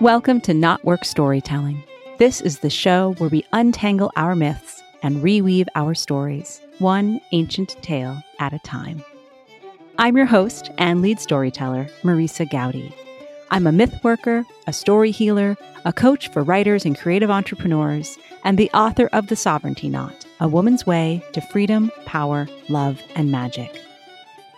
Welcome to KnotWork Storytelling. This is the show where we untangle our myths and reweave our stories, one ancient tale at a time. I'm your host and lead storyteller, Marisa Gowdy. I'm a myth worker, a story healer, a coach for writers and creative entrepreneurs, and the author of The Sovereignty Knot A Woman's Way to Freedom, Power, Love, and Magic.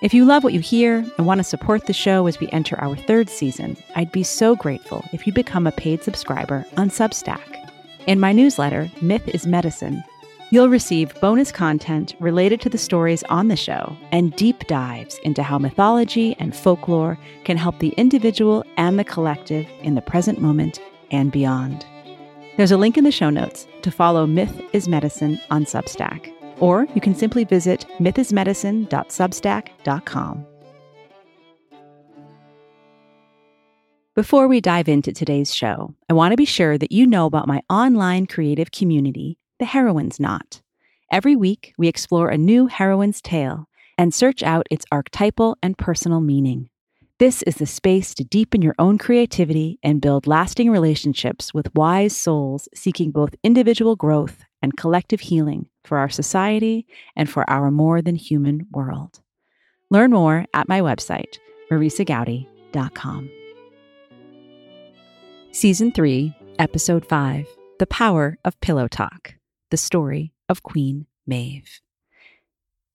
If you love what you hear and want to support the show as we enter our third season, I'd be so grateful if you become a paid subscriber on Substack. In my newsletter, Myth is Medicine, you'll receive bonus content related to the stories on the show and deep dives into how mythology and folklore can help the individual and the collective in the present moment and beyond. There's a link in the show notes to follow Myth is Medicine on Substack or you can simply visit mythismedicine.substack.com. Before we dive into today's show, I want to be sure that you know about my online creative community, The Heroine's Knot. Every week, we explore a new heroine's tale and search out its archetypal and personal meaning. This is the space to deepen your own creativity and build lasting relationships with wise souls seeking both individual growth and collective healing for our society and for our more than human world. Learn more at my website, marisagowdy.com. Season 3, Episode 5 The Power of Pillow Talk The Story of Queen Maeve.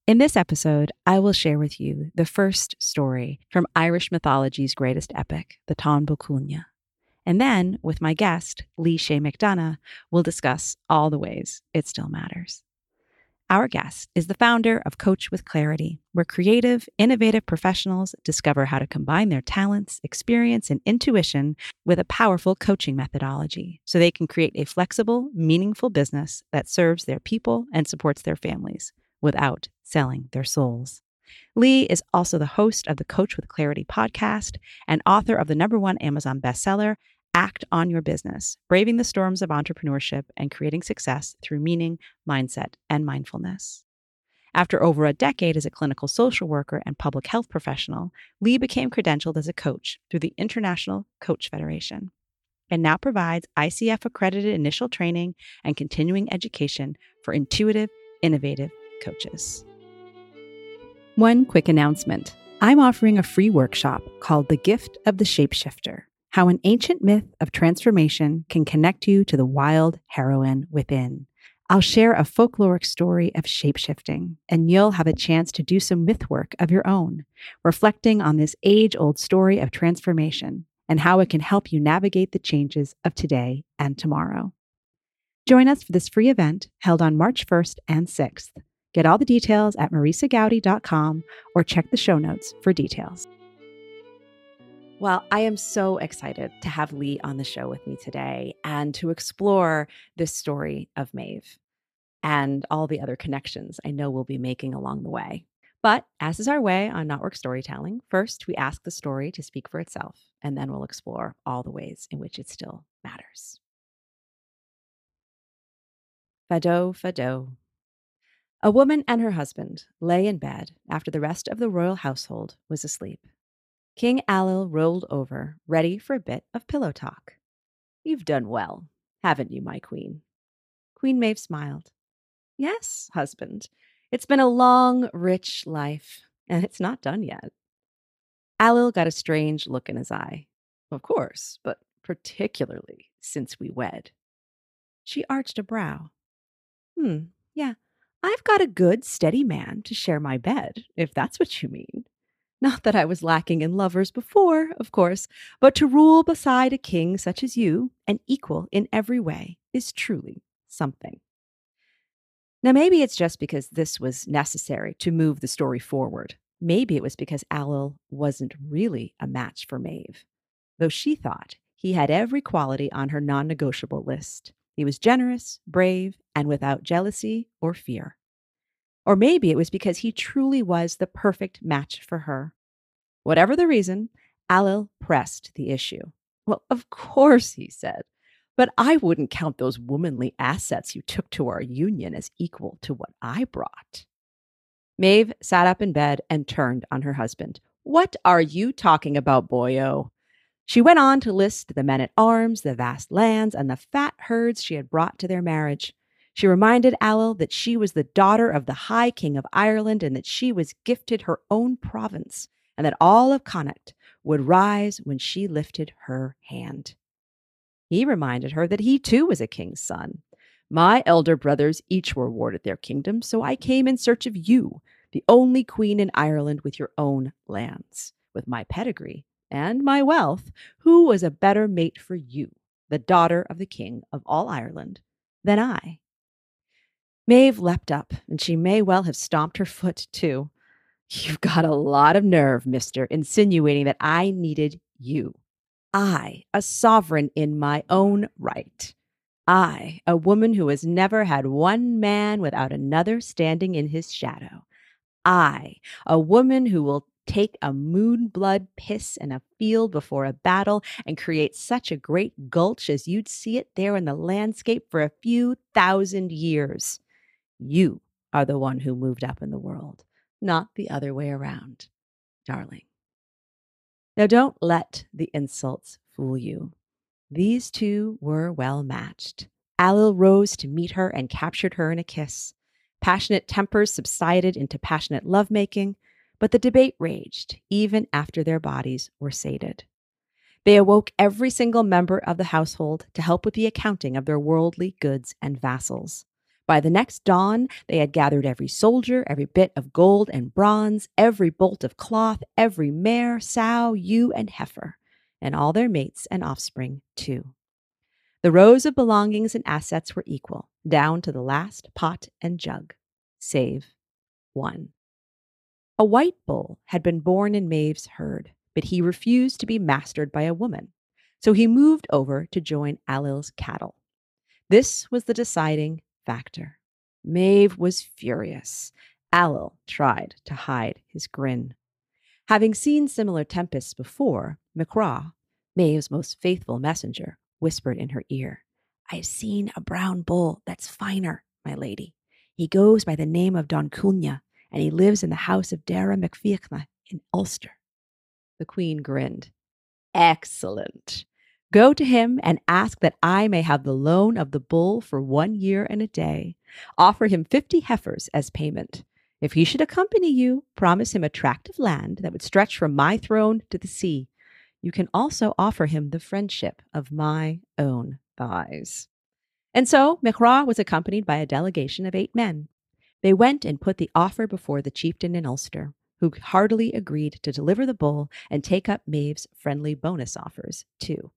In this episode, I will share with you the first story from Irish mythology's greatest epic, the Bó Cúailnge. And then, with my guest, Lee Chaix McDonough, we'll discuss all the ways it still matters. Our guest is the founder of Coach with Clarity, where creative, innovative professionals discover how to combine their talents, experience, and intuition with a powerful coaching methodology so they can create a flexible, meaningful business that serves their people and supports their families without selling their souls. Lee is also the host of the Coach with Clarity podcast and author of the number one Amazon bestseller, Act on Your Business Braving the Storms of Entrepreneurship and Creating Success Through Meaning, Mindset, and Mindfulness. After over a decade as a clinical social worker and public health professional, Lee became credentialed as a coach through the International Coach Federation and now provides ICF accredited initial training and continuing education for intuitive, innovative coaches. One quick announcement I'm offering a free workshop called The Gift of the Shapeshifter how an ancient myth of transformation can connect you to the wild heroine within. I'll share a folkloric story of shapeshifting, and you'll have a chance to do some myth work of your own, reflecting on this age old story of transformation and how it can help you navigate the changes of today and tomorrow. Join us for this free event held on March 1st and 6th. Get all the details at marisagowdy.com or check the show notes for details. Well, I am so excited to have Lee on the show with me today and to explore this story of Maeve and all the other connections I know we'll be making along the way. But as is our way on KnotWork Storytelling, first we ask the story to speak for itself, and then we'll explore all the ways in which it still matters. Fado Fado. A woman and her husband lay in bed after the rest of the royal household was asleep. King Ailill rolled over, ready for a bit of pillow talk. You've done well, haven't you, my queen? Queen Maeve smiled. Yes, husband. It's been a long, rich life, and it's not done yet. Ailill got a strange look in his eye. Of course, but particularly since we wed. She arched a brow. Hmm, yeah, I've got a good, steady man to share my bed, if that's what you mean. Not that I was lacking in lovers before, of course, but to rule beside a king such as you, an equal in every way, is truly something. Now, maybe it's just because this was necessary to move the story forward. Maybe it was because Ailill wasn't really a match for Maeve, though she thought he had every quality on her non negotiable list. He was generous, brave, and without jealousy or fear. Or maybe it was because he truly was the perfect match for her. Whatever the reason, Ailill pressed the issue. Well, of course, he said, but I wouldn't count those womanly assets you took to our union as equal to what I brought. Maeve sat up in bed and turned on her husband. What are you talking about, boyo? She went on to list the men at arms, the vast lands, and the fat herds she had brought to their marriage. She reminded Ailill that she was the daughter of the High King of Ireland and that she was gifted her own province, and that all of Connacht would rise when she lifted her hand. He reminded her that he too was a king's son. My elder brothers each were awarded their kingdom, so I came in search of you, the only queen in Ireland with your own lands. With my pedigree and my wealth, who was a better mate for you, the daughter of the king of all Ireland, than I? Maeve leapt up, and she may well have stomped her foot too. You've got a lot of nerve, mister, insinuating that I needed you. I, a sovereign in my own right. I, a woman who has never had one man without another standing in his shadow. I, a woman who will take a moon blood piss in a field before a battle and create such a great gulch as you'd see it there in the landscape for a few thousand years. You are the one who moved up in the world, not the other way around, darling. Now, don't let the insults fool you. These two were well matched. Ailill rose to meet her and captured her in a kiss. Passionate tempers subsided into passionate lovemaking, but the debate raged even after their bodies were sated. They awoke every single member of the household to help with the accounting of their worldly goods and vassals. By the next dawn, they had gathered every soldier, every bit of gold and bronze, every bolt of cloth, every mare, sow, ewe, and heifer and all their mates and offspring, too. The rows of belongings and assets were equal, down to the last pot and jug, save one. A white bull had been born in Maeve's herd, but he refused to be mastered by a woman, so he moved over to join Ailill's cattle. This was the deciding factor. Maeve was furious. Ailill tried to hide his grin. Having seen similar tempests before, McCraw, Maeve's most faithful messenger, whispered in her ear, I've seen a brown bull that's finer, my lady. He goes by the name of Donn Cúailnge, and he lives in the house of Dara McFeachna in Ulster. The queen grinned. Excellent. Go to him and ask that I may have the loan of the bull for one year and a day. Offer him fifty heifers as payment. If he should accompany you, promise him a tract of land that would stretch from my throne to the sea. You can also offer him the friendship of my own thighs. And so McRaw was accompanied by a delegation of eight men. They went and put the offer before the chieftain in Ulster, who heartily agreed to deliver the bull and take up Maeve's friendly bonus offers, too.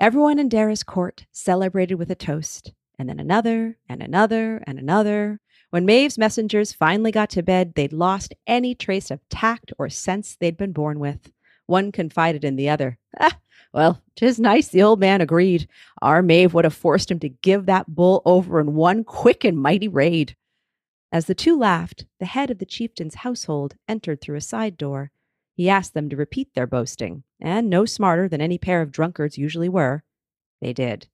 Everyone in Dara's court celebrated with a toast, and then another, and another, and another. When Maeve's messengers finally got to bed, they'd lost any trace of tact or sense they'd been born with. One confided in the other. Ah, well, 'tis nice the old man agreed. Our Maeve would have forced him to give that bull over in one quick and mighty raid. As the two laughed, the head of the chieftain's household entered through a side door. He asked them to repeat their boasting, and no smarter than any pair of drunkards usually were, they did.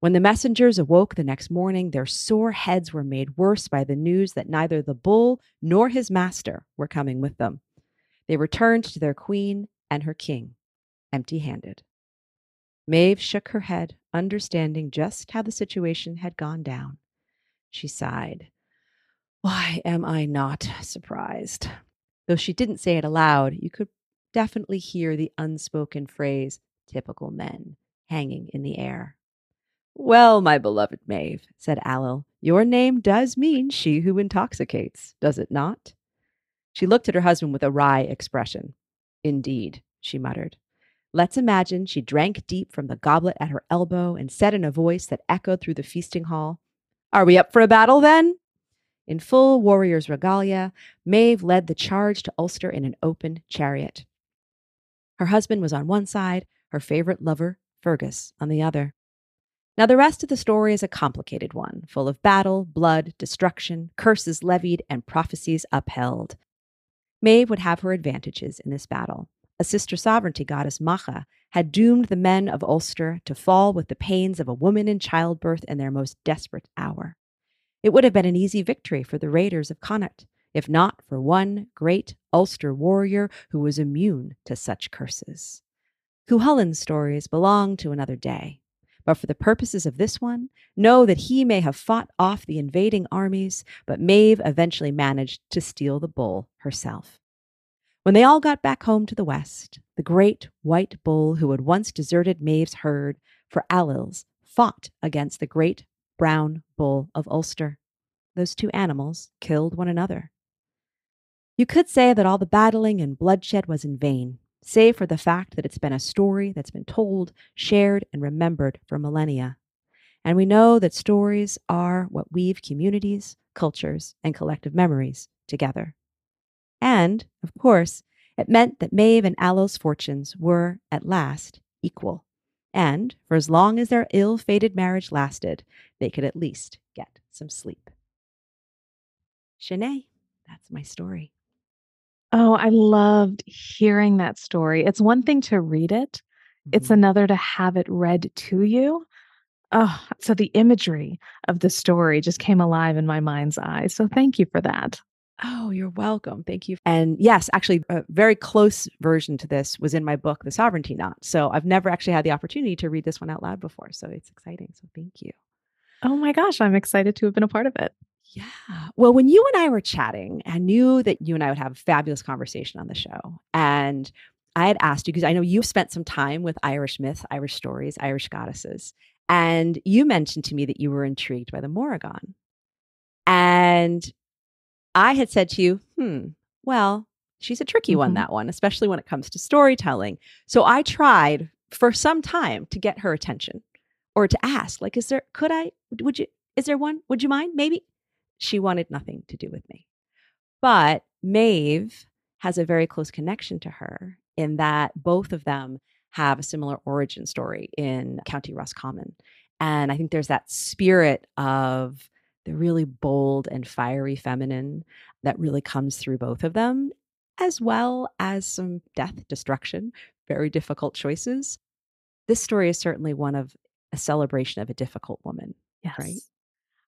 When the messengers awoke the next morning, their sore heads were made worse by the news that neither the bull nor his master were coming with them. They returned to their queen and her king, empty handed. Maeve shook her head, understanding just how the situation had gone down. She sighed. Why am I not surprised? Though she didn't say it aloud, you could definitely hear the unspoken phrase, typical men, hanging in the air. Well, my beloved Maeve, said Ailill, your name does mean she who intoxicates, does it not? She looked at her husband with a wry expression. Indeed, she muttered. Let's imagine she drank deep from the goblet at her elbow and said in a voice that echoed through the feasting hall, Are we up for a battle then? In full warrior's regalia, Maeve led the charge to Ulster in an open chariot. Her husband was on one side, her favorite lover, Fergus, on the other. Now, the rest of the story is a complicated one, full of battle, blood, destruction, curses levied, and prophecies upheld. Maeve would have her advantages in this battle. A sister sovereignty goddess, Macha, had doomed the men of Ulster to fall with the pains of a woman in childbirth in their most desperate hour. It would have been an easy victory for the raiders of Connacht, if not for one great Ulster warrior who was immune to such curses. Cuchulain's stories belong to another day. But for the purposes of this one, know that he may have fought off the invading armies, but Maeve eventually managed to steal the bull herself. When they all got back home to the west, the great white bull who had once deserted Maeve's herd for Ailill's fought against the great brown bull of Ulster. Those two animals killed one another. You could say that all the battling and bloodshed was in vain, save for the fact that it's been a story that's been told, shared, and remembered for millennia. And we know that stories are what weave communities, cultures, and collective memories together. And, of course, it meant that Maeve and Ailill's fortunes were, at last, equal. And for as long as their ill fated marriage lasted, they could at least get some sleep. Sin é, that's my story. Oh, I loved hearing that story. It's one thing to read it, it's Mhm. another to have it read to you. Oh, so the imagery of the story just came alive in my mind's eye. So thank you for that. Oh, you're welcome. Thank you. And yes, actually, a very close version to this was in my book, The Sovereignty Knot. So I've never actually had the opportunity to read this one out loud before. So it's exciting. So thank you. Oh my gosh, I'm excited to have been a part of it. Yeah. Well, when you and I were chatting, I knew that you and I would have a fabulous conversation on the show. And I had asked you because I know you've spent some time with Irish myths, Irish stories, Irish goddesses. And you mentioned to me that you were intrigued by the Morrigan. And I had said to you, hmm, well, she's a tricky one, Mhm. that one, especially when it comes to storytelling. So I tried for some time to get her attention or to ask, like, is there, could I, would you, is there one? Would you mind? Maybe. She wanted nothing to do with me. But Maeve has a very close connection to her in that both of them have a similar origin story in County Roscommon. And I think there's that spirit of the really bold and fiery feminine that really comes through both of them, as well as some death, destruction, very difficult choices. This story is certainly one of a celebration of a difficult woman. Yes. Right.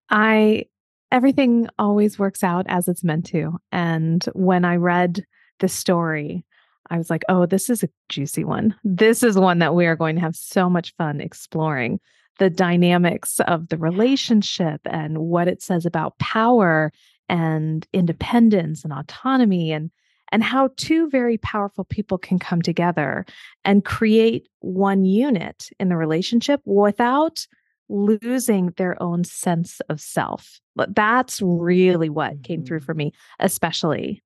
I everything always works out as it's meant to. And when I read the story, I was like, oh, this is a juicy one. This is one that we are going to have so much fun exploring the dynamics of the relationship and what it says about power and independence and autonomy and and how two very powerful people can come together and create one unit in the relationship without losing their own sense of self. But that's really what came through for mm-hmm. me, especially.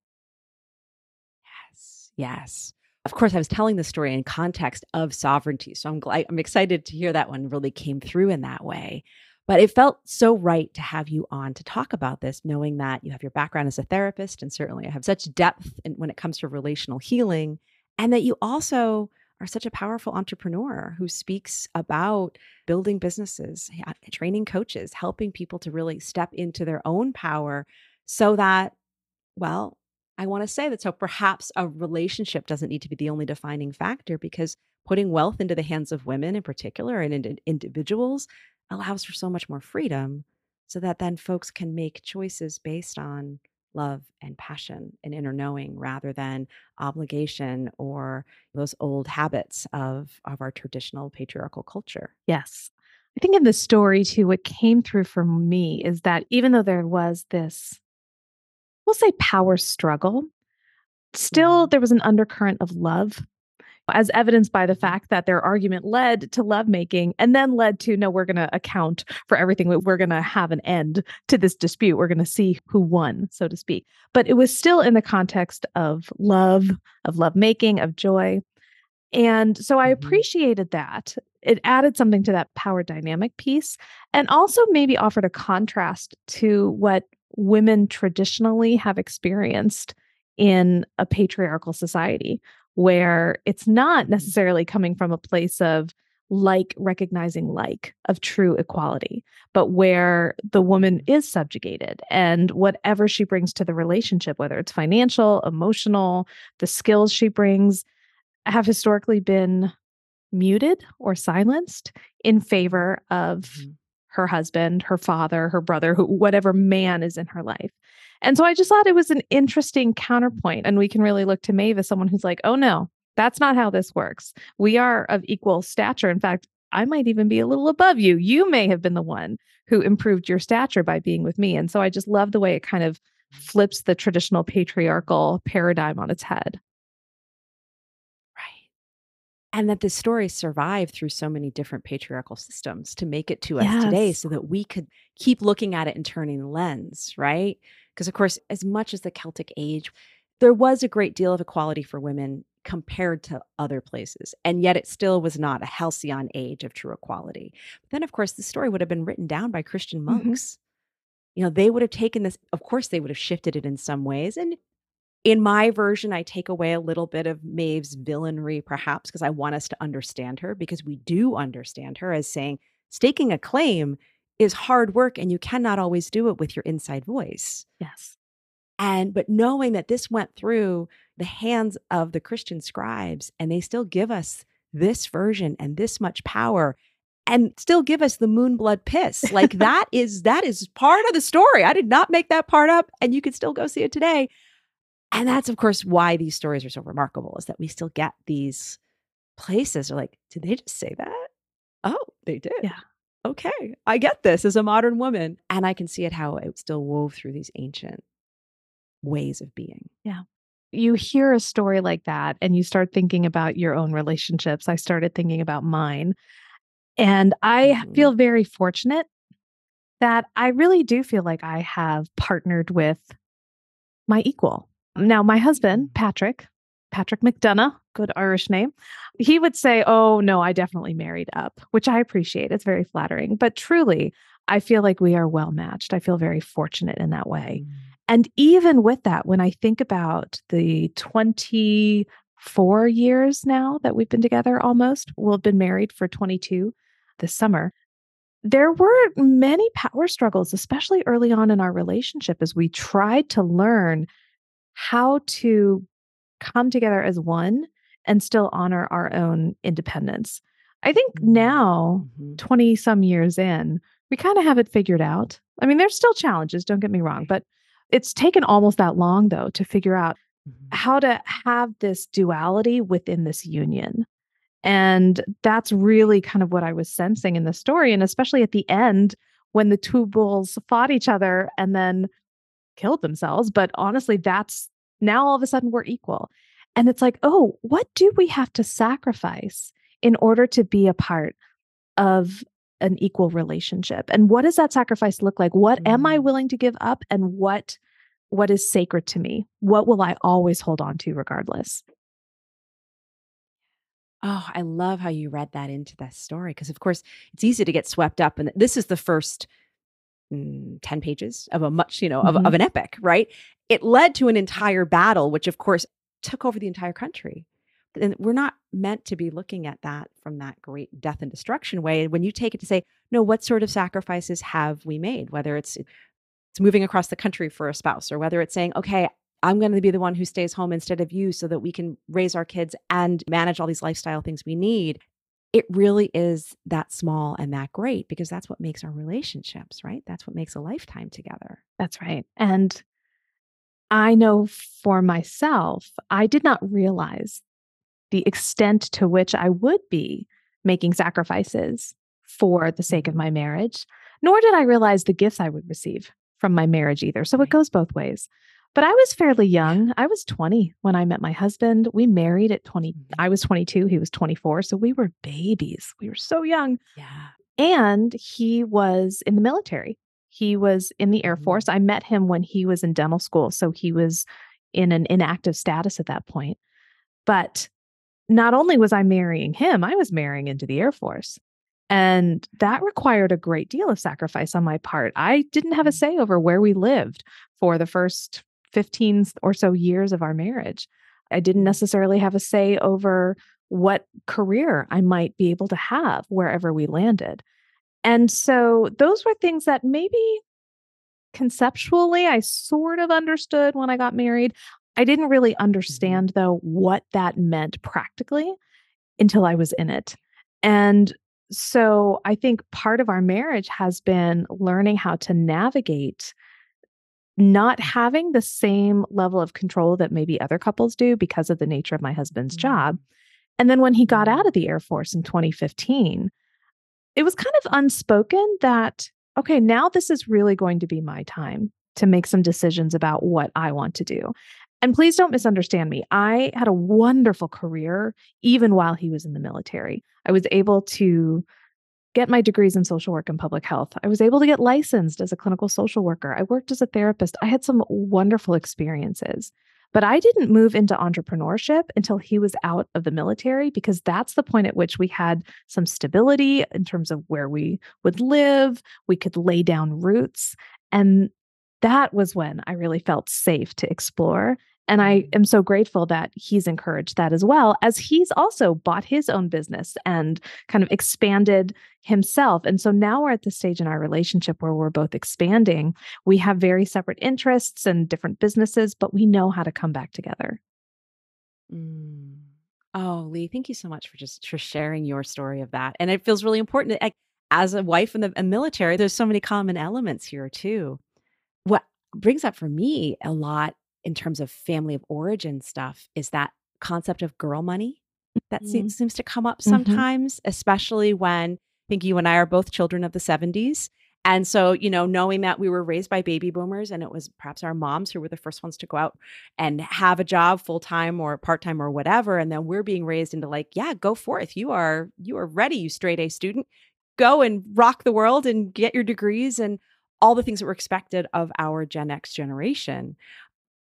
Yes. Yes. Of course, I was telling the story in context of sovereignty. So I'm glad I'm excited to hear that one really came through in that way. But it felt so right to have you on to talk about this, knowing that you have your background as a therapist and certainly I have such depth in, when it comes to relational healing, and that you also are such a powerful entrepreneur who speaks about building businesses, uh, training coaches, helping people to really step into their own power so that, well, I want to say that so perhaps a relationship doesn't need to be the only defining factor because putting wealth into the hands of women in particular and in, individuals allows for so much more freedom so that then folks can make choices based on love and passion and inner knowing rather than obligation or those old habits of of our traditional patriarchal culture. Yes. I think in the story too, what came through for me is that even though there was this, we'll say power struggle, still mm-hmm. there was an undercurrent of love as evidenced by the fact that their argument led to lovemaking and then led to no, we're going to account for everything. We're going to have an end to this dispute. We're going to see who won, so to speak. But it was still in the context of love, of lovemaking, of joy. And so I Mhm. appreciated that. It added something to that power dynamic piece and also maybe offered a contrast to what women traditionally have experienced in a patriarchal society where it's not necessarily coming from a place of like recognizing like of true equality but where the woman is subjugated and whatever she brings to the relationship whether it's financial emotional the skills she brings have historically been muted or silenced in favor of Mhm. her husband her father her brother who, whatever man is in her life and so I just thought it was an interesting counterpoint. And we can really look to Maeve as someone who's like, oh no, That's not how this works. We are of equal stature. In fact, I might even be a little above you. You may have been the one who improved your stature by being with me. And so I just love the way it kind of flips the traditional patriarchal paradigm on its head. Right. And that the story survived through so many different patriarchal systems to make it to us Yes. today so that we could keep looking at it and turning the lens, right? Because, of course, as much as the Celtic age, there was a great deal of equality for women compared to other places. And yet it still was not a halcyon age of true equality. But then, of course, the story would have been written down by Christian Mhm. monks. You know, they would have taken this, of course, they would have shifted it in some ways. And in my version, I take away a little bit of Maeve's villainry, perhaps, because I want us to understand her, because we do understand her as saying staking a claim is hard work and you cannot always do it with your inside voice. Yes. And but knowing that this went through the hands of the Christian scribes and they still give us this version and this much power and still give us the moonblood piss. Like that is that is part of the story. I did not make that part up and you can still go see it today. And that's of course why these stories are so remarkable is that we still get these places are like, did they just say that? Oh, they did. Yeah. Okay. I get this as a modern woman. And I can see it how it still wove through these ancient ways of being. Yeah. You hear a story like that and you start thinking about your own relationships. I started thinking about mine. And I Mhm. feel very fortunate that I really do feel like I have partnered with my equal. Now, my husband, Patrick, Patrick McDonough, good Irish name, he would say, Oh, no, I definitely married up, which I appreciate. It's very flattering. But truly, I feel like we are well matched. I feel very fortunate in that way. Mm. And even with that, when I think about the 24 years now that we've been together almost, we'll have been married for 22 this summer. There were many power struggles, especially early on in our relationship, as we tried to learn how to come together as one and still honor our own independence. I think Mm. now, Mhm. 20 some years in, we kind of have it figured out. I mean, there's still challenges, don't get me wrong, but it's taken almost that long, though, to figure out Mhm. how to have this duality within this union. And that's really kind of what I was sensing in the story. And especially at the end, when the two bulls fought each other and then killed themselves. But honestly, that's now all of a sudden we're equal. And it's like, oh, what do we have to sacrifice in order to be a part of an equal relationship? And what does that sacrifice look like? What am I Mm. willing to give up? And what what is sacred to me? What will I always hold on to regardless? Oh, I love how you read that into that story because, of course, it's easy to get swept up. And this is the first mm, 10 pages of a much, you know, of, Mhm. of an epic, right? It led to an entire battle, which, of course, took over the entire country. And we're not meant to be looking at that from that great death and destruction way. When you take it to say, no, what sort of sacrifices have we made? Whether it's it's moving across the country for a spouse, or whether it's saying, okay, I'm going to be the one who stays home instead of you so that we can raise our kids and manage all these lifestyle things we need. It really is that small and that great because that's what makes our relationships, right? That's what makes a lifetime together. That's right. And I know for myself, I did not realize the extent to which I would be making sacrifices for the sake of my marriage, nor did I realize the gifts I would receive from my marriage either. So it goes both ways. But I was fairly young. I was 20 when I met my husband. We married at 20. Mhm. I was 22, he was 24. So we were babies. We were so young. Yeah. And he was in the military. He was in the Air Mhm. Force. I met him when he was in dental school. So he was in an inactive status at that point. But not only was I marrying him, I was marrying into the Air Force. And that required a great deal of sacrifice on my part. I didn't have a say over where we lived for the first 15 or so years of our marriage. I didn't necessarily have a say over what career I might be able to have wherever we landed. And so those were things that maybe conceptually I sort of understood when I got married. I didn't really understand, though, what that meant practically until I was in it. And so I think part of our marriage has been learning how to navigate not having the same level of control that maybe other couples do because of the nature of my husband's mm-hmm. job. And then when he got out of the Air Force in 2015, it was kind of unspoken that, okay, now this is really going to be my time to make some decisions about what I want to do. And please don't misunderstand me. I had a wonderful career even while he was in the military. I was able to get my degrees in social work and public health. I was able to get licensed as a clinical social worker. I worked as a therapist. I had some wonderful experiences. But I didn't move into entrepreneurship until he was out of the military because that's the point at which we had some stability in terms of where we would live. We could lay down roots. And that was when I really felt safe to explore. And I am so grateful that he's encouraged that as well, as he's also bought his own business and kind of expanded himself. And so now we're at the stage in our relationship where we're both expanding. We have very separate interests and different businesses, but we know how to come back together. Mm. Oh, Lee, thank you so much for just for sharing your story of that. And it feels really important. That, like, as a wife in the military, there's so many common elements here too. What brings up for me a lot in terms of family of origin stuff is that concept of girl money that mm-hmm. seems, seems to come up mm-hmm. sometimes, mm-hmm. especially when I think you and I are both children of the 70s. And so, you know, knowing that we were raised by baby boomers and it was perhaps our moms who were the first ones to go out and have a job full time or part time or whatever. And then we're being raised into like, yeah, go forth. You are, you are ready, you straight A student. Go and rock the world and get your degrees and all the things that were expected of our Gen X generation.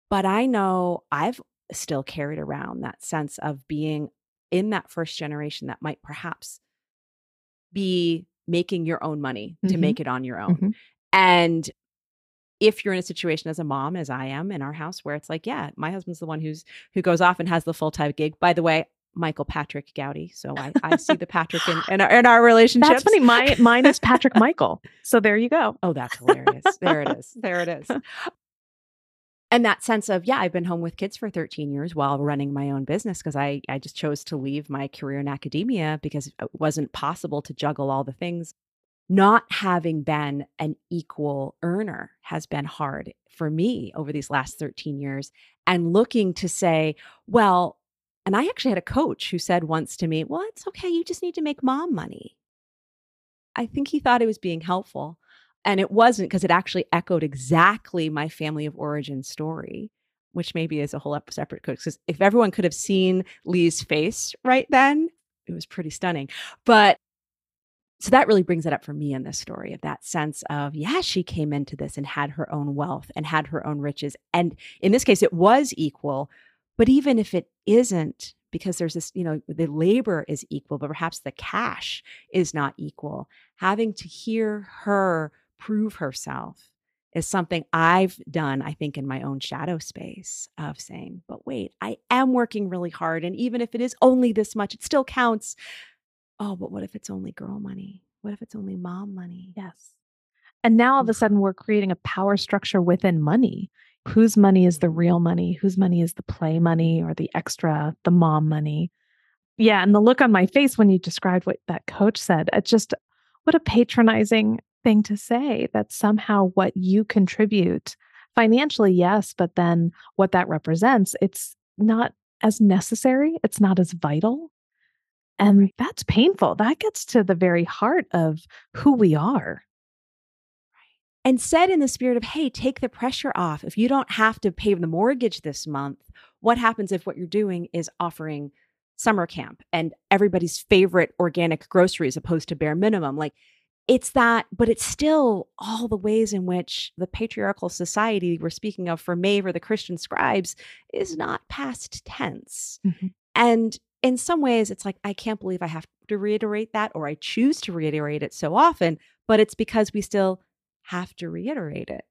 But I know I've still carried around that sense of being in that first generation that might perhaps be making your own money mm-hmm. to make it on your own. Mm-hmm. And if you're in a situation as a mom as I am in our house where it's like, yeah, my husband's the one who's who goes off and has the full-time gig. By the way, Michael Patrick Gowdy. So I, I see the Patrick in, in, our, in our relationship. That's funny. My mine is Patrick Michael. So there you go. Oh, that's hilarious. there it is. There it is and that sense of yeah i've been home with kids for 13 years while running my own business because i i just chose to leave my career in academia because it wasn't possible to juggle all the things. Not having been an equal earner has been hard for me over these last 13 years and looking to say well and i actually had a coach who said once to me well it's okay you just need to make mom money. I think he thought it was being helpful and it wasn't because it actually echoed exactly my family of origin story, which maybe is a whole separate code because if everyone could have seen Lee's face right then, it was pretty stunning. But so that really brings it up for me in this story of that sense of, yeah, she came into this and had her own wealth and had her own riches. And in this case, it was equal. But even if it isn't, because there's this, you know, the labor is equal, but perhaps the cash is not equal, having to hear her prove herself is something I've done, I think, in my own shadow space of saying, but wait, I am working really hard. And even if it is only this much, it still counts. Oh, but what if it's only girl money? What if it's only mom money? Yes. And now all of a sudden we're creating a power structure within money. Whose money is the real money? Whose money is the play money or the extra, the mom money? Yeah. And the look on my face when you described what that coach said, it just what a patronizing thing to say that somehow what you contribute financially, yes, but then what that represents, it's not as necessary, it's not as vital. And that's painful. That gets to the very heart of who we are. And said in the spirit of, hey, take the pressure off. If you don't have to pay the mortgage this month, what happens if what you're doing is offering summer camp and everybody's favorite organic groceries opposed to bare minimum? Like, it's that, but it's still all the ways in which the patriarchal society we're speaking of for Maeve or the Christian scribes is not past tense. Mm-hmm. And in some ways, it's like, I can't believe I have to reiterate that, or I choose to reiterate it so often, but it's because we still have to reiterate it.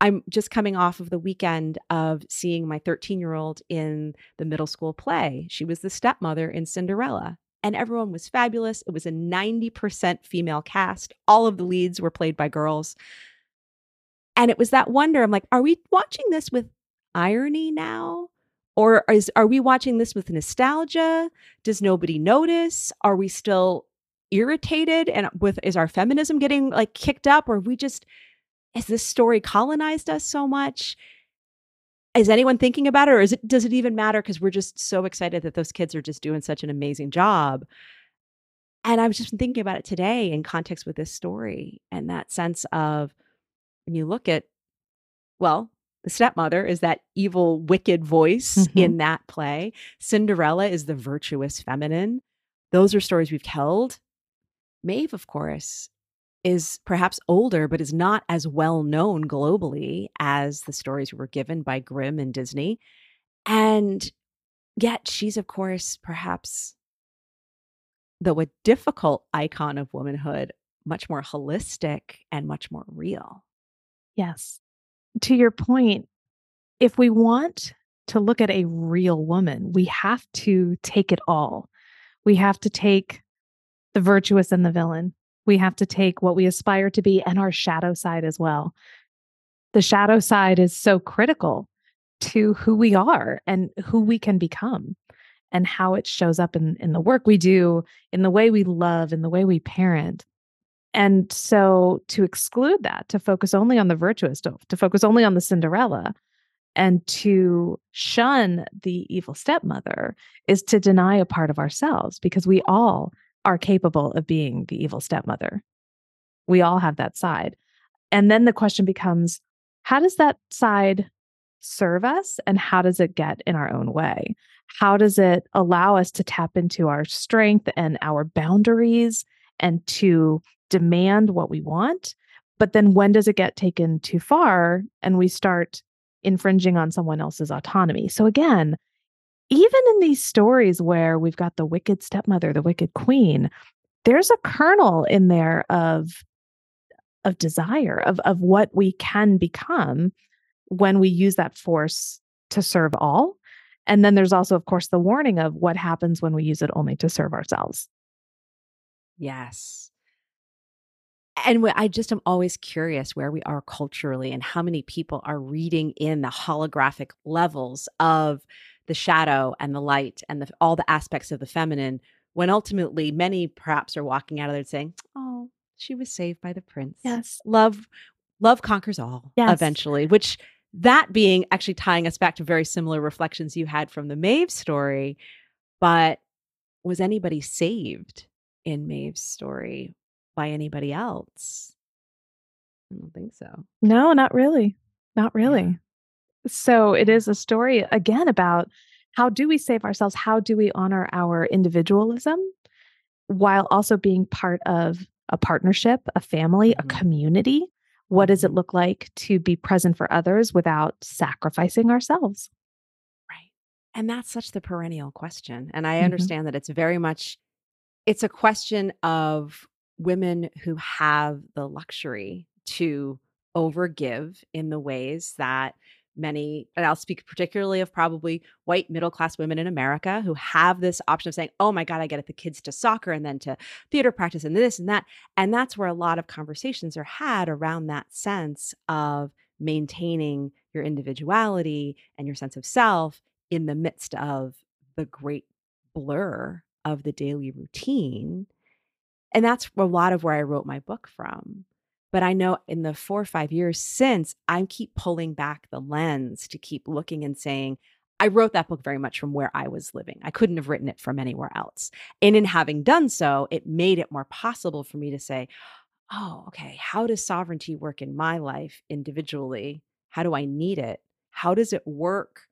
I'm just coming off of the weekend of seeing my 13 year old in the middle school play. She was the stepmother in Cinderella and everyone was fabulous. It was a 90% female cast. All of the leads were played by girls. And it was that wonder I'm like, are we watching this with irony now? Or is are we watching this with nostalgia? Does nobody notice? Are we still irritated and with is our feminism getting like kicked up or we just has this story colonized us so much? Is anyone thinking about it or is it does it even matter because we're just so excited that those kids are just doing such an amazing job? And I was just thinking about it today in context with this story and that sense of when you look at well, the stepmother is that evil, wicked voice Mhm. in that play. Cinderella is the virtuous feminine. Those are stories we've told. Maeve, of course, is perhaps older, but is not as well known globally as the stories were given by Grimm and Disney. And yet, she's, of course, perhaps, though a difficult icon of womanhood, much more holistic and much more real. Yes. To your point, if we want to look at a real woman, we have to take it all. We have to take the virtuous and the villain. We have to take what we aspire to be and our shadow side as well. The shadow side is so critical to who we are and who we can become and how it shows up in, in the work we do, in the way we love, in the way we parent. And so to exclude that, to focus only on the virtuous, to, to focus only on the Cinderella, and to shun the evil stepmother is to deny a part of ourselves because we all are capable of being the evil stepmother. We all have that side. And then the question becomes how does that side serve us and how does it get in our own way? How does it allow us to tap into our strength and our boundaries and to demand what we want? But then when does it get taken too far and we start infringing on someone else's autonomy? So again, even in these stories where we've got the wicked stepmother, the wicked queen, there's a kernel in there of of desire of of what we can become when we use that force to serve all. And then there's also of course the warning of what happens when we use it only to serve ourselves. Yes. And I just am always curious where we are culturally and how many people are reading in the holographic levels of the shadow and the light and the, all the aspects of the feminine when ultimately many perhaps are walking out of there saying, "Oh, she was saved by the prince." Yes. Love love conquers all Yes. eventually, which that being actually tying us back to very similar reflections you had from the Maeve story, but was anybody saved in Maeve's story by anybody else? I don't think so. No, not really. Not really. So it is a story again about how do we save ourselves? How do we honor our individualism while also being part of a partnership, a family, Mhm. a community? What does it Mhm. look like to be present for others without sacrificing ourselves? Right. And that's such the perennial question. And I Mhm. understand that it's very much it's a question of women who have the luxury to overgive in the ways that many and I'll speak particularly of probably white middle class women in America who have this option of saying, "Oh my god, I get the kids to soccer and then to theater practice and this and that." And that's where a lot of conversations are had around that sense of maintaining your individuality and your sense of self in the midst of the great blur of the daily routine. And that's a lot of where I wrote my book from. But I know in the four or five years since, I keep pulling back the lens to keep looking and saying, I wrote that book very much from where I was living. I couldn't have written it from anywhere else. And in having done so, it made it more possible for me to say, oh, okay, how does sovereignty work in my life individually? How do I need it? How does it work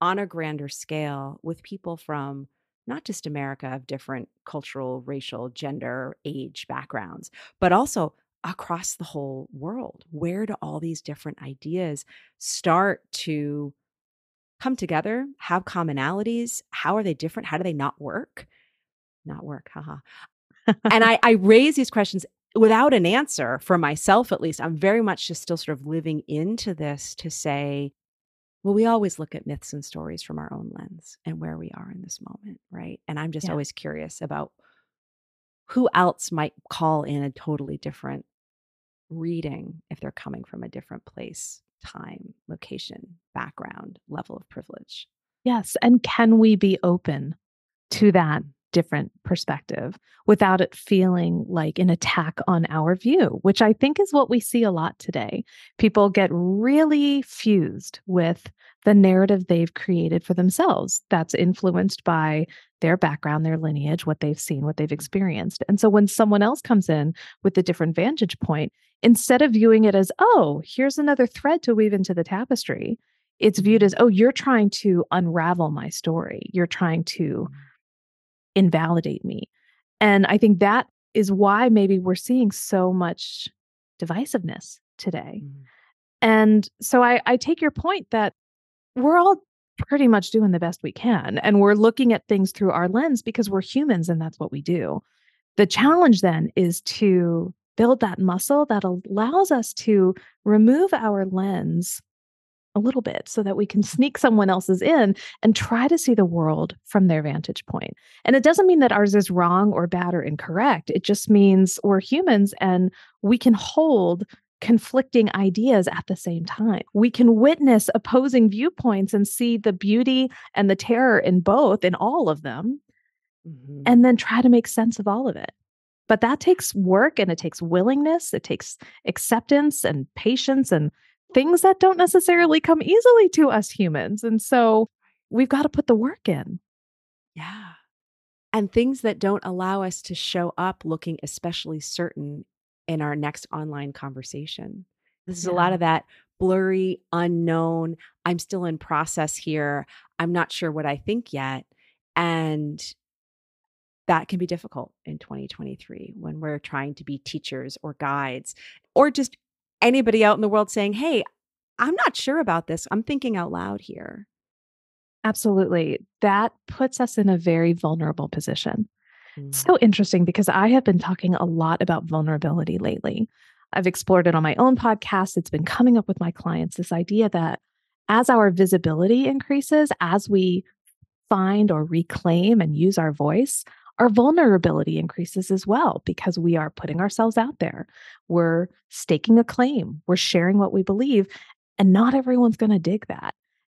on a grander scale with people from not just America of different cultural, racial, gender, age backgrounds, but also across the whole world? Where do all these different ideas start to come together, have commonalities? How are they different? How do they not work? Not work, haha. and I, I raise these questions without an answer for myself, at least. I'm very much just still sort of living into this to say, well, we always look at myths and stories from our own lens and where we are in this moment, right? And I'm just Yeah. always curious about who else might call in a totally different reading if they're coming from a different place, time, location, background, level of privilege. Yes. And can we be open to mm-hmm. that different perspective without it feeling like an attack on our view, which I think is what we see a lot today. People get really fused with the narrative they've created for themselves that's influenced by their background, their lineage, what they've seen, what they've experienced. And so when someone else comes in with a different vantage point, instead of viewing it as, oh, here's another thread to weave into the tapestry, it's viewed as, oh, you're trying to unravel my story. You're trying to invalidate me. And I think that is why maybe we're seeing so much divisiveness today. Mm. And so I, I take your point that we're all pretty much doing the best we can. And we're looking at things through our lens because we're humans and that's what we do. The challenge then is to build that muscle that allows us to remove our lens a little bit so that we can sneak someone else's in and try to see the world from their vantage point. And it doesn't mean that ours is wrong or bad or incorrect. It just means we're humans and we can hold conflicting ideas at the same time. We can witness opposing viewpoints and see the beauty and the terror in both, in all of them, mm-hmm. and then try to make sense of all of it. But that takes work and it takes willingness, it takes acceptance and patience and things that don't necessarily come easily to us humans. And so we've got to put the work in. Yeah. And things that don't allow us to show up looking especially certain in our next online conversation. This is yeah. a lot of that blurry, unknown. I'm still in process here. I'm not sure what I think yet. And that can be difficult in 2023 when we're trying to be teachers or guides or just anybody out in the world saying, Hey, I'm not sure about this. I'm thinking out loud here. Absolutely. That puts us in a very vulnerable position. Mm. So interesting because I have been talking a lot about vulnerability lately. I've explored it on my own podcast. It's been coming up with my clients this idea that as our visibility increases, as we find or reclaim and use our voice, our vulnerability increases as well because we are putting ourselves out there. We're staking a claim, we're sharing what we believe, and not everyone's going to dig that.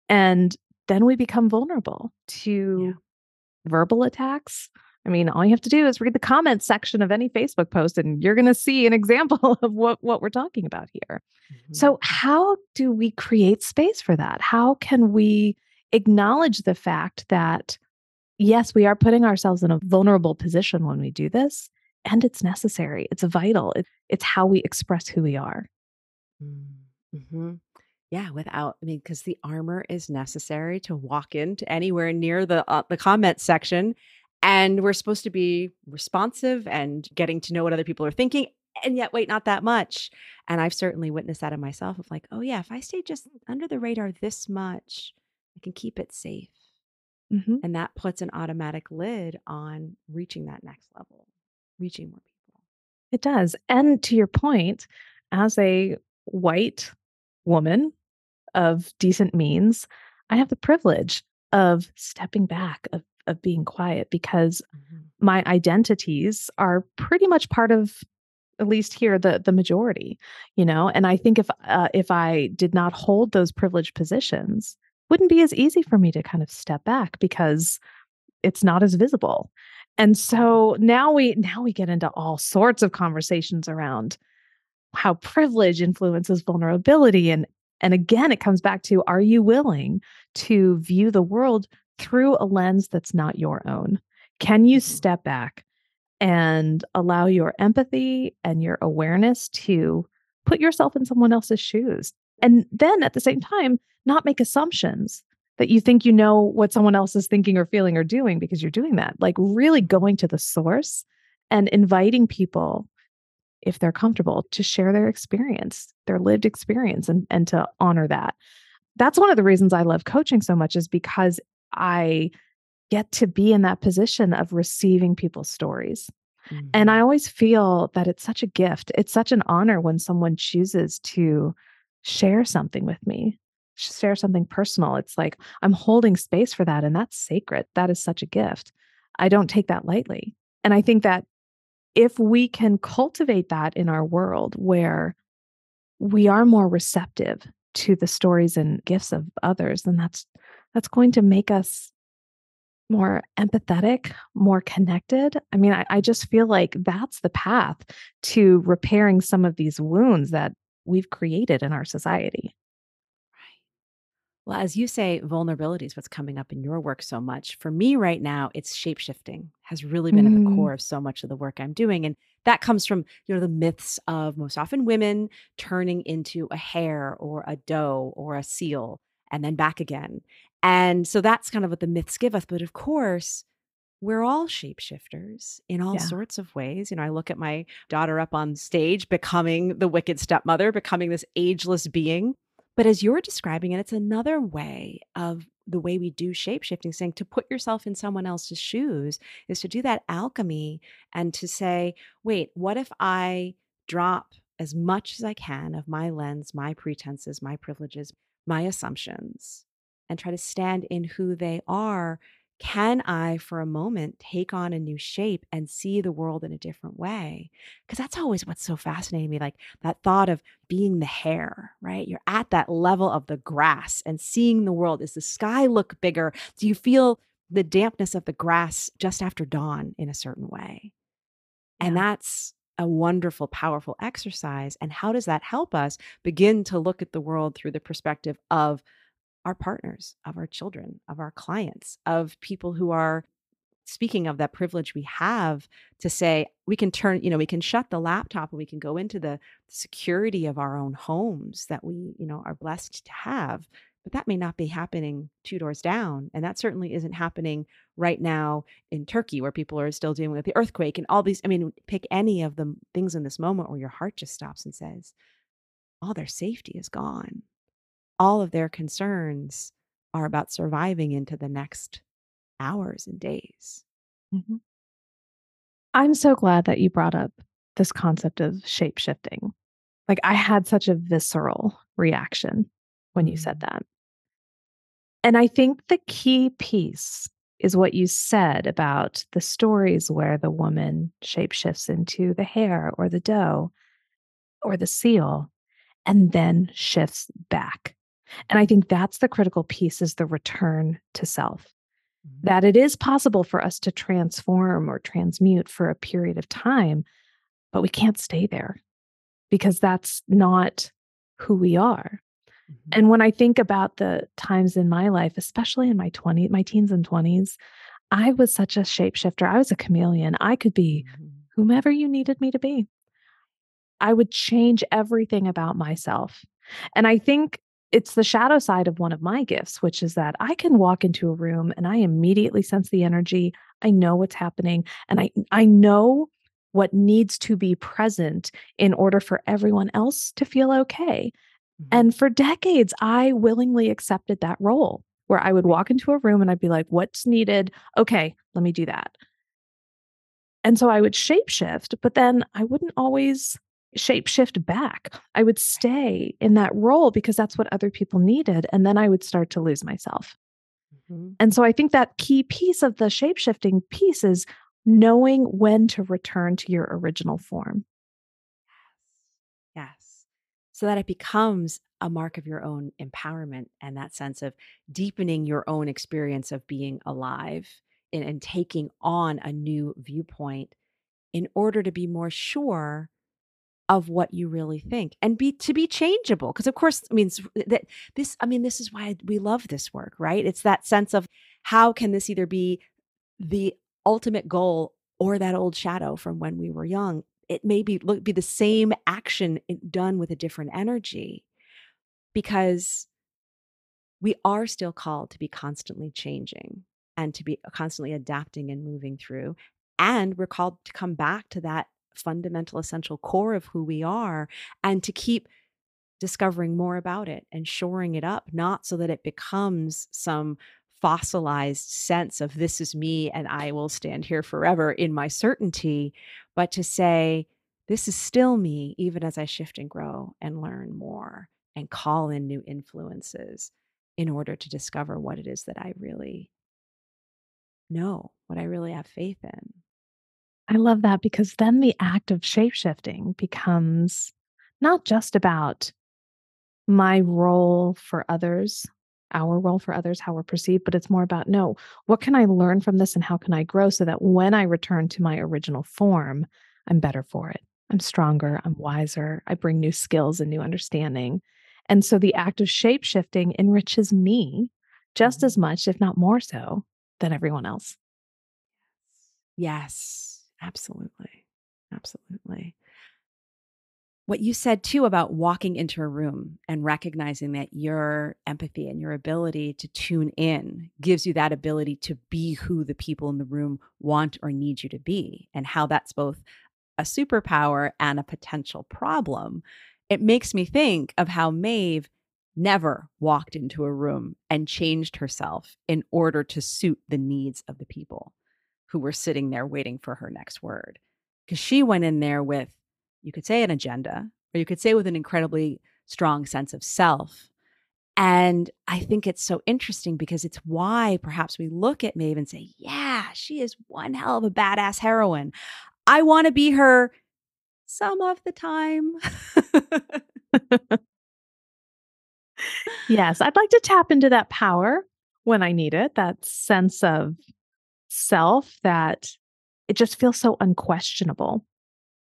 And then we become vulnerable to yeah. verbal attacks. I mean, all you have to do is read the comments section of any Facebook post and you're going to see an example of what what we're talking about here. Mm-hmm. So, how do we create space for that? How can we acknowledge the fact that yes, we are putting ourselves in a vulnerable position when we do this, and it's necessary. It's vital. It, it's how we express who we are. Mm-hmm. Yeah, without I mean, because the armor is necessary to walk into anywhere near the uh, the comment section, and we're supposed to be responsive and getting to know what other people are thinking. And yet, wait, not that much. And I've certainly witnessed that in myself of like, oh yeah, if I stay just under the radar this much, I can keep it safe. Mm-hmm. And that puts an automatic lid on reaching that next level, reaching more people. It does. And to your point, as a white woman of decent means, I have the privilege of stepping back, of, of being quiet because mm-hmm. my identities are pretty much part of at least here the the majority you know and i think if uh, if i did not hold those privileged positions wouldn't be as easy for me to kind of step back because it's not as visible. And so now we now we get into all sorts of conversations around how privilege influences vulnerability and and again it comes back to are you willing to view the world through a lens that's not your own? Can you mm-hmm. step back and allow your empathy and your awareness to put yourself in someone else's shoes? And then at the same time, not make assumptions that you think you know what someone else is thinking or feeling or doing because you're doing that. Like really going to the source and inviting people, if they're comfortable, to share their experience, their lived experience, and, and to honor that. That's one of the reasons I love coaching so much, is because I get to be in that position of receiving people's stories. Mm-hmm. And I always feel that it's such a gift. It's such an honor when someone chooses to share something with me share something personal. It's like I'm holding space for that. And that's sacred. That is such a gift. I don't take that lightly. And I think that if we can cultivate that in our world where we are more receptive to the stories and gifts of others, then that's that's going to make us more empathetic, more connected. I mean, I, I, just feel like that's the path to repairing some of these wounds that we've created in our society. Well, as you say, vulnerability is what's coming up in your work so much. For me right now, it's shapeshifting has really been mm. at the core of so much of the work I'm doing. And that comes from, you know, the myths of most often women turning into a hare or a doe or a seal and then back again. And so that's kind of what the myths give us. But of course, we're all shapeshifters in all yeah. sorts of ways. You know, I look at my daughter up on stage becoming the wicked stepmother, becoming this ageless being but as you're describing it, it's another way of the way we do shape shifting, saying to put yourself in someone else's shoes is to do that alchemy and to say, wait, what if I drop as much as I can of my lens, my pretenses, my privileges, my assumptions, and try to stand in who they are can I, for a moment, take on a new shape and see the world in a different way? Because that's always what's so fascinating me like that thought of being the hare, right? You're at that level of the grass and seeing the world. Does the sky look bigger? Do you feel the dampness of the grass just after dawn in a certain way? Yeah. And that's a wonderful, powerful exercise. And how does that help us begin to look at the world through the perspective of our partners, of our children, of our clients, of people who are speaking of that privilege we have to say we can turn you know we can shut the laptop and we can go into the security of our own homes that we you know are blessed to have but that may not be happening two doors down and that certainly isn't happening right now in turkey where people are still dealing with the earthquake and all these i mean pick any of the things in this moment where your heart just stops and says all their safety is gone all of their concerns are about surviving into the next hours and days. Mm-hmm. I'm so glad that you brought up this concept of shape shifting. Like, I had such a visceral reaction when you said mm-hmm. that. And I think the key piece is what you said about the stories where the woman shapeshifts into the hare or the doe or the seal and then shifts back. And I think that's the critical piece is the return to self. Mm-hmm. That it is possible for us to transform or transmute for a period of time, but we can't stay there because that's not who we are. Mm-hmm. And when I think about the times in my life, especially in my 20s, my teens and 20s, I was such a shapeshifter. I was a chameleon. I could be mm-hmm. whomever you needed me to be. I would change everything about myself. And I think it's the shadow side of one of my gifts, which is that I can walk into a room and I immediately sense the energy. I know what's happening and I I know what needs to be present in order for everyone else to feel okay. Mm-hmm. And for decades I willingly accepted that role where I would walk into a room and I'd be like what's needed? Okay, let me do that. And so I would shapeshift, but then I wouldn't always shapeshift back. I would stay in that role because that's what other people needed. And then I would start to lose myself. Mm-hmm. And so I think that key piece of the shapeshifting piece is knowing when to return to your original form. Yes. Yes. So that it becomes a mark of your own empowerment and that sense of deepening your own experience of being alive and, and taking on a new viewpoint in order to be more sure of what you really think and be to be changeable because of course I mean that this i mean this is why we love this work right? It's that sense of how can this either be the ultimate goal or that old shadow from when we were young. It may be look be the same action done with a different energy because we are still called to be constantly changing and to be constantly adapting and moving through and we're called to come back to that fundamental, essential core of who we are and to keep discovering more about it and shoring it up, not so that it becomes some fossilized sense of this is me and I will stand here forever in my certainty, but to say, this is still me, even as I shift and grow and learn more and call in new influences in order to discover what it is that I really know, what I really have faith in. I love that because then the act of shapeshifting becomes not just about my role for others our role for others, how we're perceived, but it's more about no, what can I learn from this and how can I grow so that when I return to my original form, I'm better for it. I'm stronger, I'm wiser, I bring new skills and new understanding. And so the act of shape shifting enriches me just as mm-hmm. much, if not more so, than everyone else. Yes, absolutely. Absolutely what you said too about walking into a room and recognizing that your empathy and your ability to tune in gives you that ability to be who the people in the room want or need you to be, and how that's both a superpower and a potential problem. It makes me think of how Maeve never walked into a room and changed herself in order to suit the needs of the people who were sitting there waiting for her next word. Because she went in there with you could say an agenda, or you could say with an incredibly strong sense of self. And I think it's so interesting because it's why perhaps we look at Maeve and say, yeah, she is one hell of a badass heroine. I want to be her some of the time. yes, I'd like to tap into that power when I need it, that sense of self that it just feels so unquestionable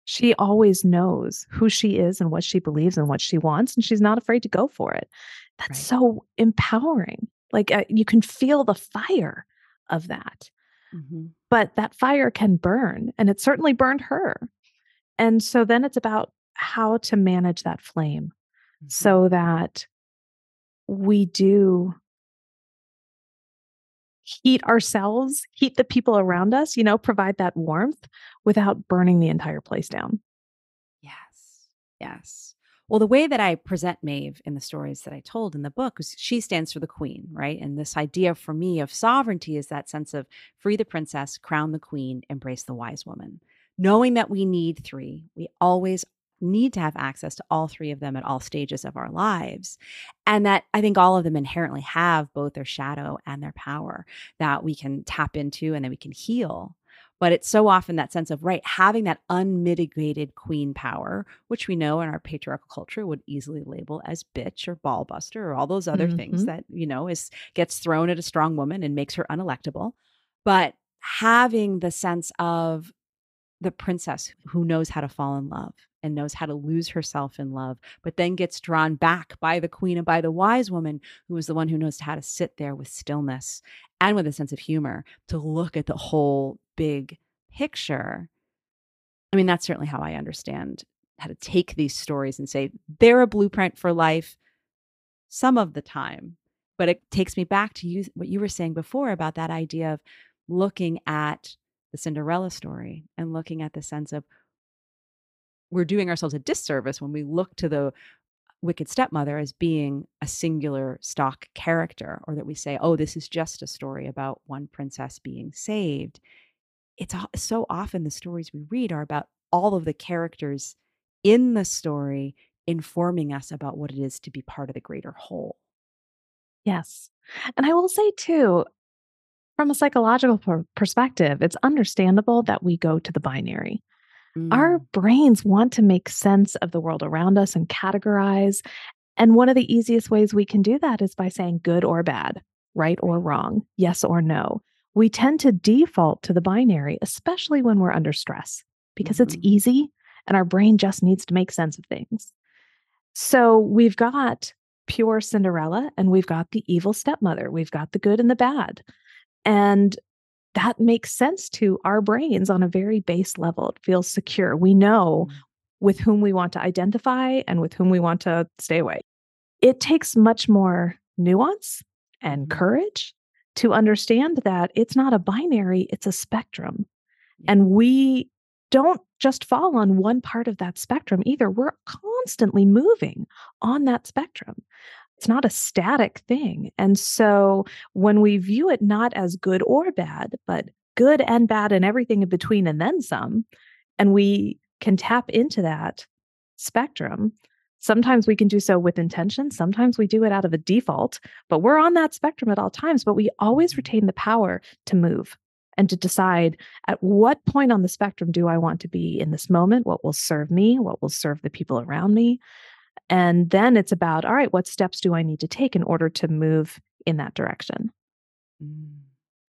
she always knows who she is and what she believes and what she wants, and she's not afraid to go for it. That's right. so empowering. Like uh, you can feel the fire of that. Mm-hmm. But that fire can burn, and it certainly burned her. And so then it's about how to manage that flame mm-hmm. so that we do heat ourselves, heat the people around us, you know, provide that warmth without burning the entire place down. Yes. Yes. Well, the way that I present Maeve in the stories that I told in the book was she stands for the queen, right? And this idea for me of sovereignty is that sense of free the princess, crown the queen, embrace the wise woman. Knowing that we need three, we always need to have access to all three of them at all stages of our lives. And that I think all of them inherently have both their shadow and their power that we can tap into and that we can heal. But it's so often that sense of, right, having that unmitigated queen power, which we know in our patriarchal culture would easily label as bitch or ballbuster or all those other mm-hmm. things that, you know, is gets thrown at a strong woman and makes her unelectable. But having the sense of the princess who knows how to fall in love and knows how to lose herself in love, but then gets drawn back by the queen and by the wise woman, who is the one who knows how to sit there with stillness and with a sense of humor to look at the whole big picture. I mean, that's certainly how I understand how to take these stories and say they're a blueprint for life some of the time. But it takes me back to you, what you were saying before about that idea of looking at the Cinderella story and looking at the sense of we're doing ourselves a disservice when we look to the wicked stepmother as being a singular stock character or that we say oh this is just a story about one princess being saved. It's so often the stories we read are about all of the characters in the story informing us about what it is to be part of the greater whole. Yes. And i will say too from a psychological perspective it's understandable that we go to the binary Mm. Our brains want to make sense of the world around us and categorize. And one of the easiest ways we can do that is by saying good or bad, right or wrong, yes or no. We tend to default to the binary, especially when we're under stress, because mm-hmm. it's easy and our brain just needs to make sense of things. So we've got pure Cinderella and we've got the evil stepmother, we've got the good and the bad. And that makes sense to our brains on a very base level. It feels secure. We know mm. with whom we want to identify and with whom we want to stay away. It takes much more nuance and mm-hmm. courage to understand that it's not a binary, it's a spectrum. And we don't just fall on one part of that spectrum either. We're constantly moving on that spectrum it's not a static thing. And so when we view it not as good or bad, but good and bad and everything in between and then some, and we can tap into that spectrum. Sometimes we can do so with intention. Sometimes we do it out of a default, but we're on that spectrum at all times. But we always retain the power to move and to decide at what point on the spectrum do I want to be in this moment? What will serve me? What will serve the people around me? And then it's about, all right, what steps do I need to take in order to move in that direction. Mm.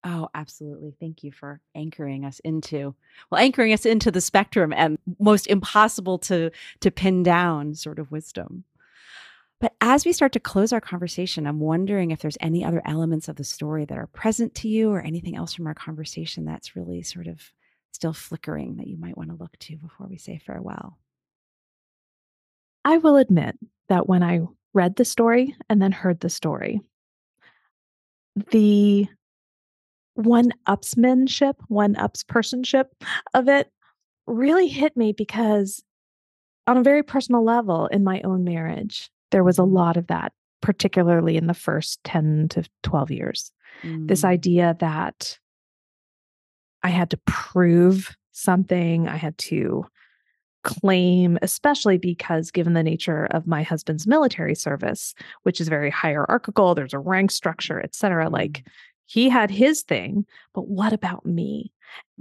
Oh, absolutely. Thank you for anchoring us into well, anchoring us into the spectrum and most impossible to to pin down sort of wisdom. But as we start to close our conversation, I'm wondering if there's any other elements of the story that are present to you or anything else from our conversation that's really sort of still flickering that you might want to look to before we say farewell. I will admit that when I read the story and then heard the story, the one upsmanship, one ups personship of it really hit me because on a very personal level in my own marriage, there was a Mm. lot of that, particularly in the first 10 to 12 years. This Mm. idea that I had to prove something, I had to claim, especially because given the nature of my husband's military service, which is very hierarchical, there's a rank structure, et cetera. Like he had his thing, but what about me?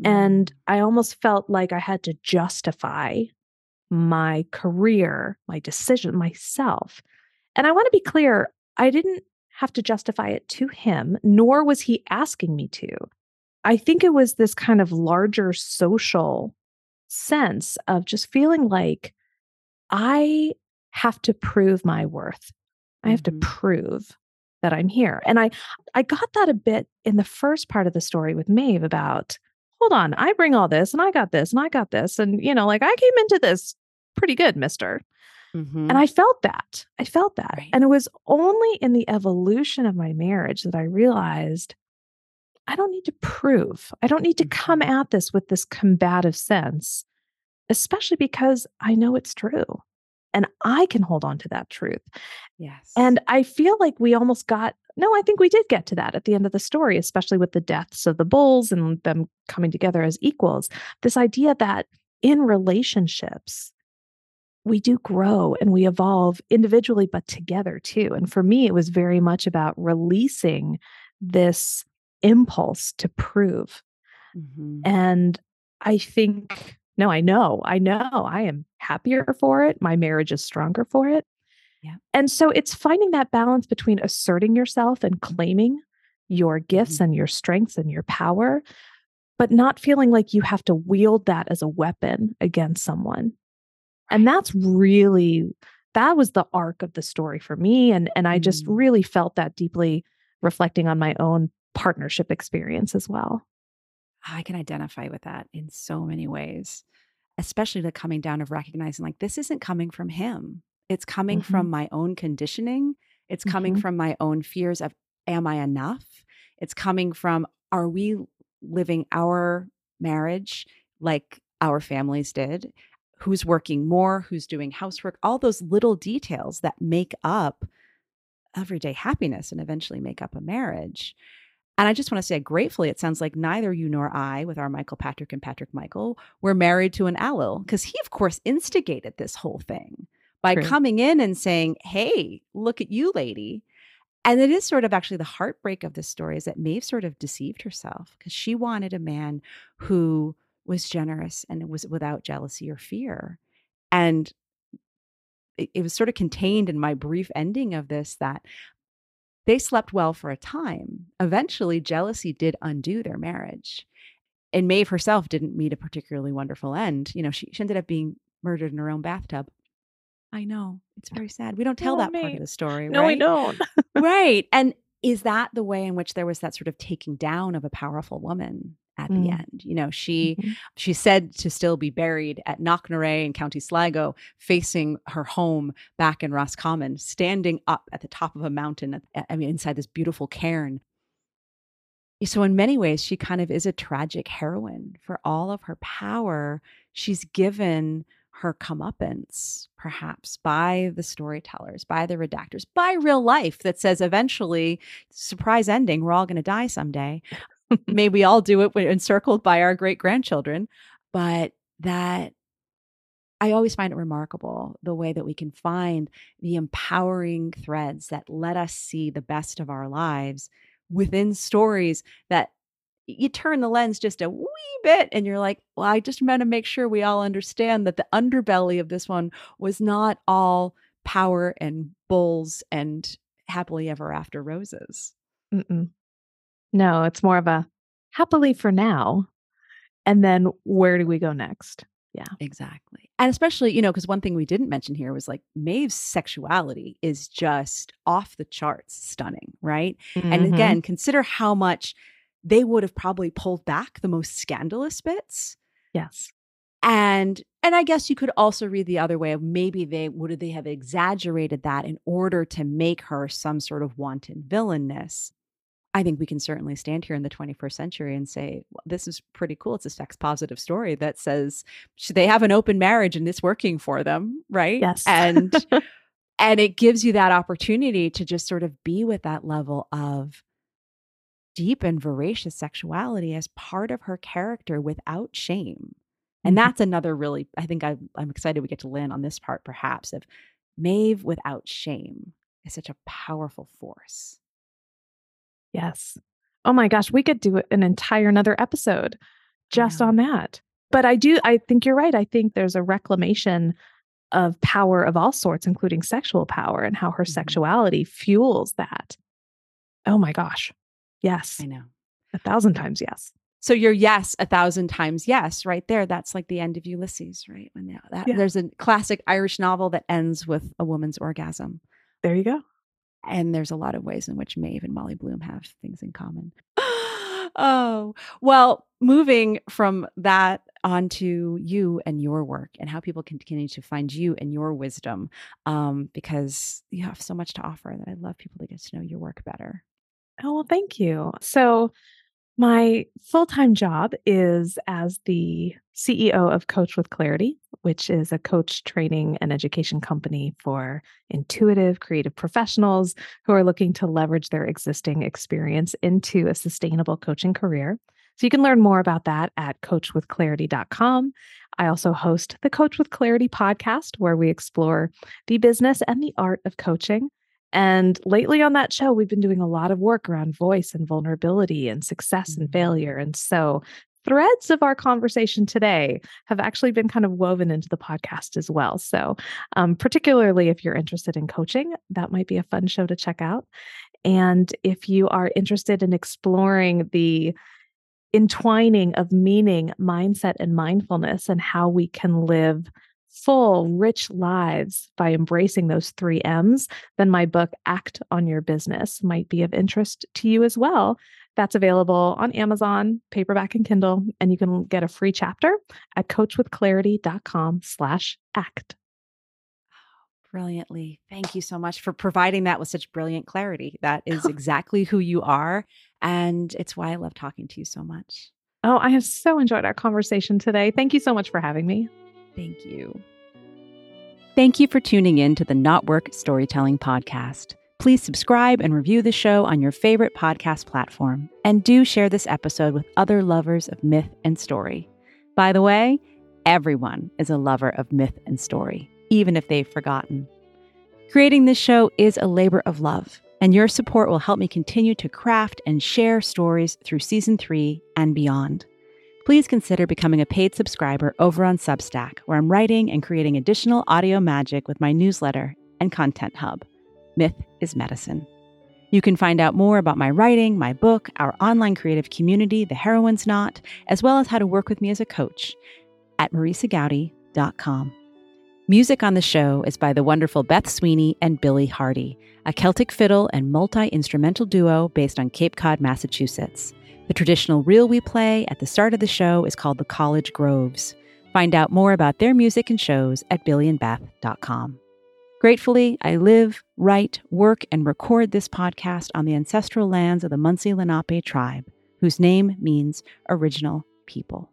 And Mm. I almost felt like I had to justify my career, my decision, myself. And I want to be clear I didn't have to justify it to him, nor was he asking me to. I think it was this kind of larger social sense of just feeling like I have to prove my worth. I have Mhm. to prove that I'm here. And I I got that a bit in the first part of the story with Maeve about hold on, I bring all this and I got this and I got this and you know like I came into this pretty good, mister. Mhm. And I felt that. I felt that. Right. And it was only in the evolution of my marriage that I realized I don't need to prove. I don't need to come Mhm. at this with this combative sense, especially because I know it's true and I can hold on to that truth. yes. And I feel like we almost got, no, I think we did get to that at the end of the story, especially with the deaths of the bulls and them coming together as equals. This idea that in relationships, we do grow and we evolve individually, but together too. And for me, it was very much about releasing this impulse to prove. Mhm. And I think, no, I know, I know I am happier for it. My marriage is stronger for it. Yeah. And so it's finding that balance between asserting yourself and claiming your gifts Mhm. and your strengths and your power, but not feeling like you have to wield that as a weapon against someone. And that's really that was the arc of the story for me and and I just Mm. really felt that deeply reflecting on my own partnership experience as well. I can identify with that in so many ways, especially the coming down of recognizing like this isn't coming from him. It's coming Mhm. from my own conditioning. It's coming Mhm. from my own fears of am I enough? It's coming from are we living our marriage like our families did? Who's working more? Who's doing housework? All those little details that make up everyday happiness and eventually make up a marriage. And I just want to say, gratefully, it sounds like neither you nor I, with our Michael Patrick and Patrick Michael, were married to an Ailill because he, of course, instigated this whole thing by True. coming in and saying, Hey, look at you, lady. And it is sort of actually the heartbreak of this story is that Maeve sort of deceived herself because she wanted a man who was generous and was without jealousy or fear. And it, it was sort of contained in my brief ending of this that they slept well for a time. Eventually, jealousy did undo their marriage. And Maeve herself didn't meet a particularly wonderful end. You know, she, she ended up being murdered in her own bathtub. I know. It's uh, very sad. We don't tell that part of the story, No, we don't. right. And is that the way in which there was that sort of taking down of a powerful woman at the Mm. end? You know, she Mhm. she's said to still be buried at Knocknarea in County Sligo, facing her home back in Roscommon, standing up at the top of a mountain. at- I mean, inside this beautiful cairn. So, in many ways, she kind of is a tragic heroine. For all of her power, she's given her comeuppance, perhaps by the storytellers, by the redactors, by real life that says eventually, surprise ending, we're all going to die someday. May we all do it when encircled by our great grandchildren. But that I always find it remarkable the way that we can find the empowering threads that let us see the best of our lives within stories that you turn the lens just a wee bit and you're like, well, I just want to make sure we all understand that the underbelly of this one was not all power and bulls and happily ever after roses. Mm-mm. No, it's more of a happily for now. And then where do we go next? Yeah. Exactly. And especially, you know, because one thing we didn't mention here was like Maeve's sexuality is just off the charts stunning, right? Mm-hmm. And again, consider how much they would have probably pulled back the most scandalous bits. Yes. And and I guess you could also read the other way of maybe they would they have exaggerated that in order to make her some sort of wanton villainness. I think we can certainly stand here in the 21st century and say, well, this is pretty cool. It's a sex positive story that says should they have an open marriage and it's working for them, right? Yes. And and it gives you that opportunity to just sort of be with that level of deep and voracious sexuality as part of her character without shame. And mm-hmm. that's another really, I think I, I'm excited we get to land on this part perhaps of Maeve without shame is such a powerful force. Yes. Oh my gosh, we could do an entire another episode just yeah. on that. But I do, I think you're right. I think there's a reclamation of power of all sorts, including sexual power, and how her mm-hmm. sexuality fuels that. Oh my gosh. Yes. I know. A thousand times yes. So your yes a thousand times yes, right there. That's like the end of Ulysses, right? When that, yeah. there's a classic Irish novel that ends with a woman's orgasm. There you go. And there's a lot of ways in which Maeve and Molly Bloom have things in common. oh, well, moving from that onto you and your work and how people can continue to find you and your wisdom um, because you have so much to offer that I'd love people to get to know your work better. Oh, well, thank you. So, my full time job is as the CEO of Coach with Clarity, which is a coach training and education company for intuitive, creative professionals who are looking to leverage their existing experience into a sustainable coaching career. So you can learn more about that at coachwithclarity.com. I also host the Coach with Clarity podcast, where we explore the business and the art of coaching. And lately on that show, we've been doing a lot of work around voice and vulnerability and success mm-hmm. and failure. And so threads of our conversation today have actually been kind of woven into the podcast as well. So, um, particularly if you're interested in coaching, that might be a fun show to check out. And if you are interested in exploring the entwining of meaning, mindset, and mindfulness and how we can live full, rich lives by embracing those three M's, then my book, Act on Your Business, might be of interest to you as well. That's available on Amazon, paperback and Kindle, and you can get a free chapter at coachwithclarity.com slash act. Brilliantly. Thank you so much for providing that with such brilliant clarity. That is exactly who you are. And it's why I love talking to you so much. Oh, I have so enjoyed our conversation today. Thank you so much for having me. Thank you. Thank you for tuning in to the KnotWork Storytelling Podcast. Please subscribe and review the show on your favorite podcast platform. And do share this episode with other lovers of myth and story. By the way, everyone is a lover of myth and story, even if they've forgotten. Creating this show is a labor of love, and your support will help me continue to craft and share stories through season three and beyond please consider becoming a paid subscriber over on Substack, where I'm writing and creating additional audio magic with my newsletter and content hub. Myth is Medicine. You can find out more about my writing, my book, our online creative community, The Heroine's Knot, as well as how to work with me as a coach at marisagoudy.com. Music on the show is by the wonderful Beth Sweeney and Billy Hardy, a Celtic fiddle and multi instrumental duo based on Cape Cod, Massachusetts. The traditional reel we play at the start of the show is called the College Groves. Find out more about their music and shows at billyandbeth.com. Gratefully, I live, write, work, and record this podcast on the ancestral lands of the Munsee Lenape tribe, whose name means original people.